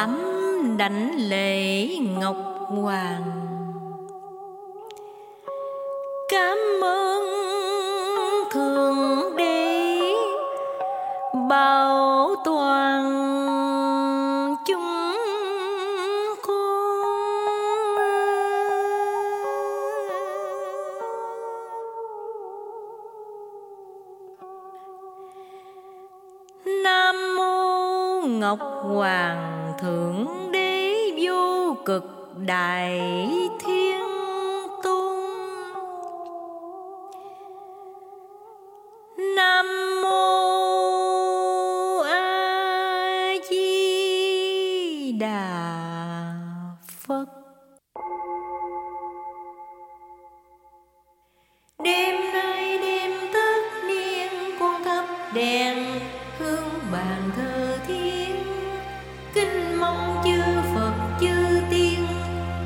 tắm đảnh lễ ngọc hoàng. Cảm ơn thượng đế bảo toàn chúng con. Nam mô ngọc hoàng thượng đế vô cực đại thiên tôn. Nam mô a di đà phật. Đêm nay đêm tất niên, con thắp đèn hương bàn thờ kinh mong chư phật, chư tiên,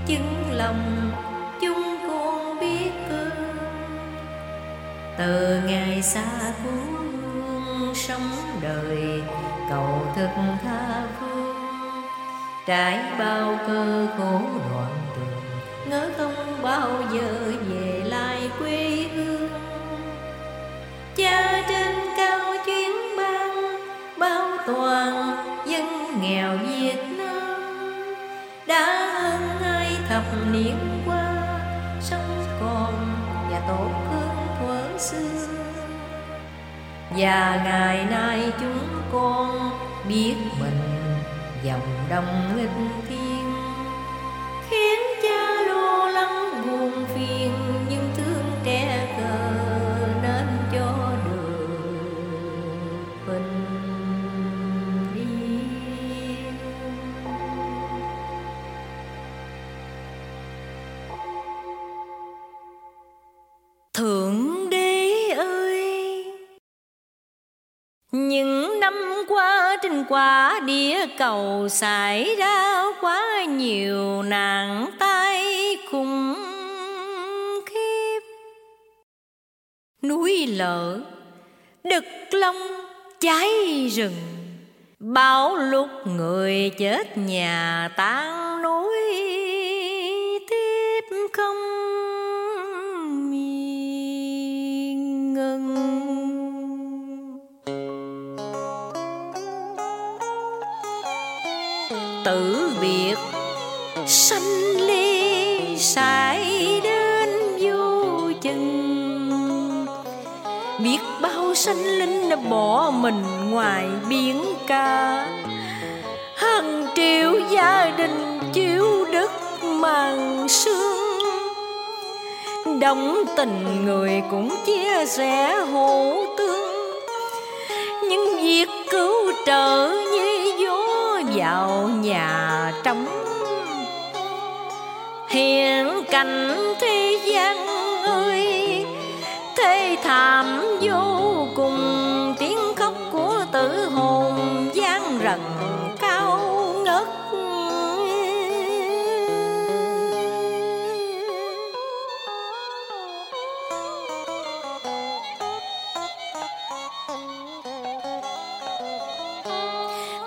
chứng lòng chúng con biết ơn từ ngày xa phương sống đời, cầu thực tha phương. Trải bao cơ khổ đoạn đường ngỡ không bao giờ về. Và ngày nay chúng con biết mình dòng đông nghịch thiên, khiến cha lo lắng buồn phiền nhưng thương trẻ cờ nên cho được bình yên. Thượng năm qua trên quả địa cầu xảy ra quá nhiều nạn tai khủng khiếp. Núi lở, đực long, cháy rừng, bão lụt người chết nhà tan núi sanh ly, sải đến vô chừng. Biết bao sanh linh đã bỏ mình ngoài biển cả. Hàng triệu gia đình chiếu đất màn sương. Đồng tình người cũng chia sẻ hổ tương. Những việc cứu trợ như gió vào nhà trống hiện cảnh thế gian ơi, thế thảm vô cùng. Tiếng khóc của tử hồn gian rần cao ngất.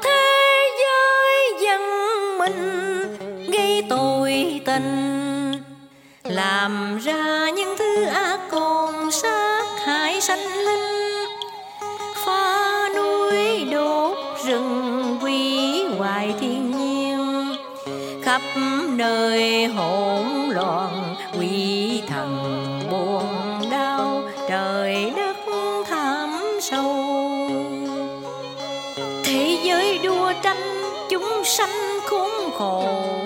Thế giới dân mình tội làm ra những thứ ác còn sát hại sanh linh. Phá núi đốt rừng hủy hoại thiên nhiên. Khắp nơi hỗn loạn quỷ thần buồn đau. Trời đất thảm sâu. Thế giới đua tranh chúng sanh khốn khổ.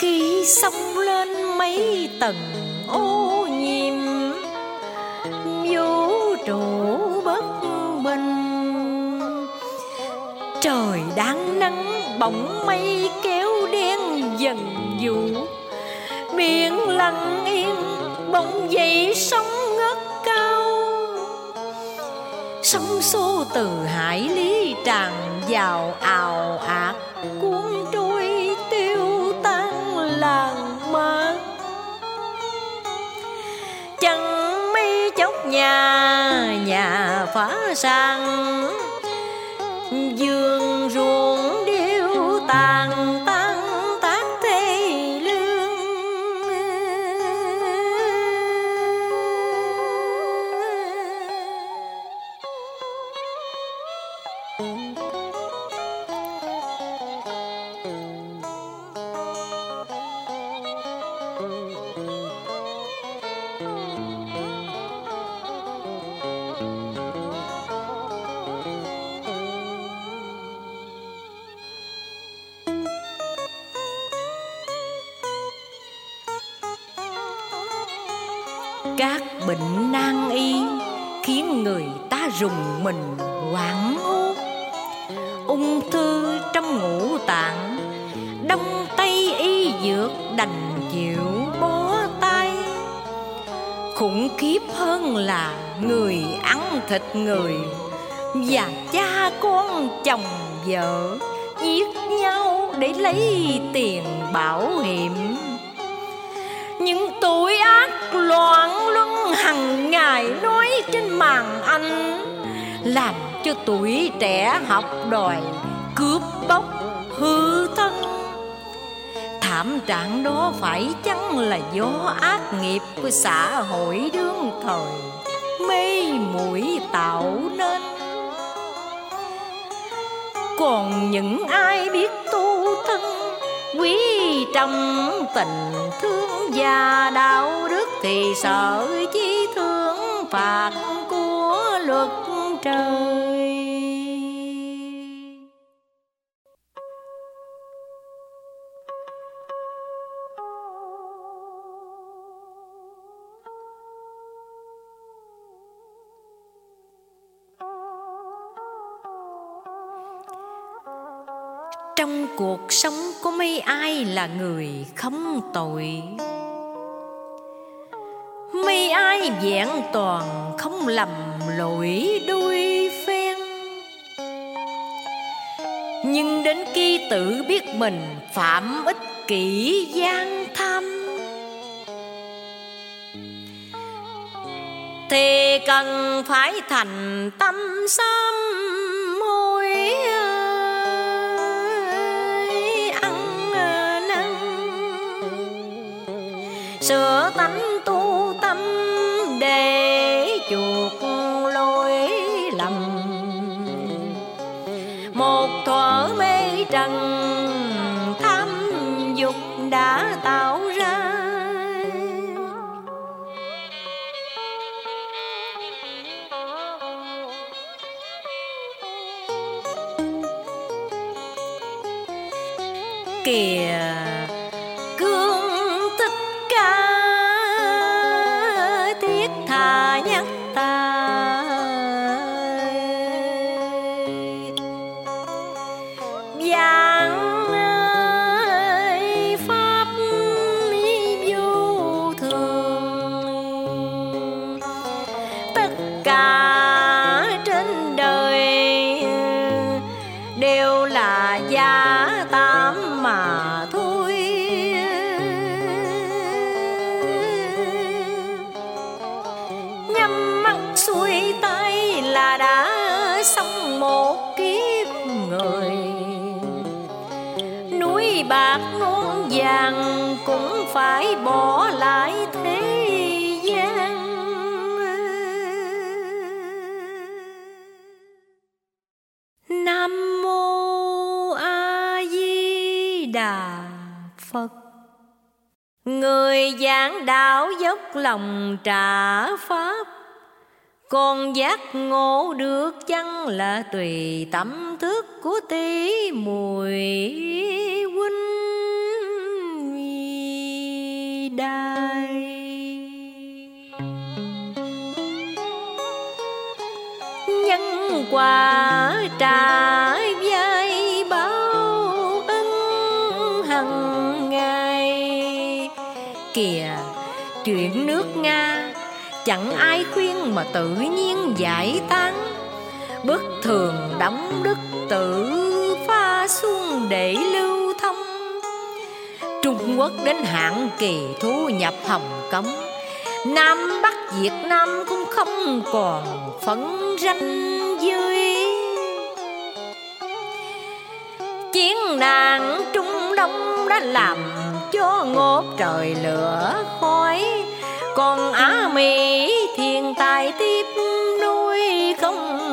Khi sông lên mấy tầng ô nhiễm, vũ trụ bất bình. Trời đang nắng bỗng mây kéo đen dần vũ biển lặng yên bỗng dậy sóng ngất cao. Sóng xô từ hải lý tràn vào ào ạt cuốn trôi nhà nhà phá sang. Dương các bệnh nan y khiến người ta rùng mình hoảng hốt. Ung thư trong ngũ tạng đông tây y dược đành chịu bó tay. Khủng khiếp hơn là người ăn thịt người và cha con chồng vợ giết nhau để lấy tiền bảo hiểm. Những tội ác loạn luân hằng ngày nói trên màn anh, làm cho tuổi trẻ học đòi cướp bóc hư thân. Thảm trạng đó phải chăng là do ác nghiệp của xã hội đương thời, mê muội tạo nên? Còn những ai biết tu thân, quý trọng tình thương và đạo đức thì sợ chi thương phạt của luật trời. Trong cuộc sống có mấy ai là người không tội? Mấy ai vẹn toàn không lầm lỗi đôi phen. Nhưng đến khi tự biết mình phạm ích kỷ gian tham, thì cần phải thành tâm sâm một thuở mê trần tham dục đã tạo ra. Kìa, cương thích ca, thiết tha nhắc đều là giả tạm mà thôi. Nhắm mắt xuôi tay là đã xong một kiếp người. Núi bạc non vàng cũng phải bỏ lại phật. Người giảng đạo dốc lòng trả pháp con giác ngộ được chăng là tùy tâm thức của tỷ mùi huynh đài. Nhân quả ai khuyên mà tự nhiên giải tán? Bất thường đóng đức tự pha xuân để lưu thông. Trung Quốc đến hạn kỳ thu nhập Hồng cấm. Nam Bắc Việt Nam cũng không còn phấn ranh dưới. Chiến nạn Trung Đông đã làm cho ngốt trời lửa khói. Còn Á Mỹ tiếp nuôi không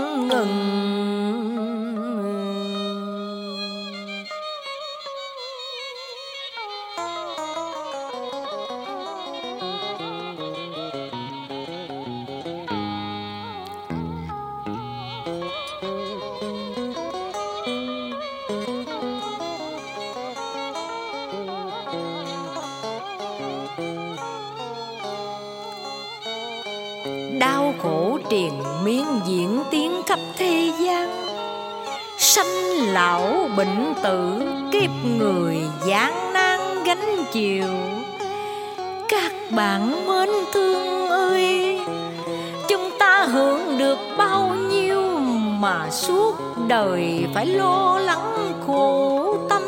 lão bệnh tử kiếp người gian nan gánh chịu các bạn mến thương ơi, chúng ta hưởng được bao nhiêu mà suốt đời phải lo lắng khổ tâm.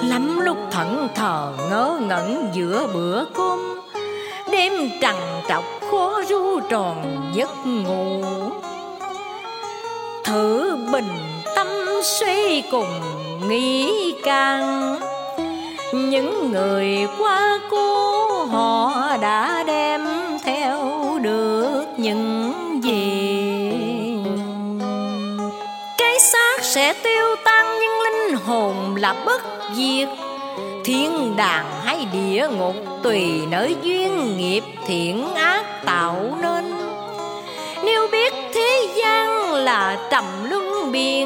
Lắm lúc thẫn thờ ngớ ngẩn giữa bữa cơm, đêm trằn trọc khó ru tròn giấc ngủ thử bình tâm suy cùng nghĩ càng. Những người qua cố họ đã đem theo được những gì. Cái xác sẽ tiêu tan nhưng linh hồn là bất diệt. Thiên đàng hay địa ngục tùy nơi duyên nghiệp thiện ác tạo nên là trầm luân biển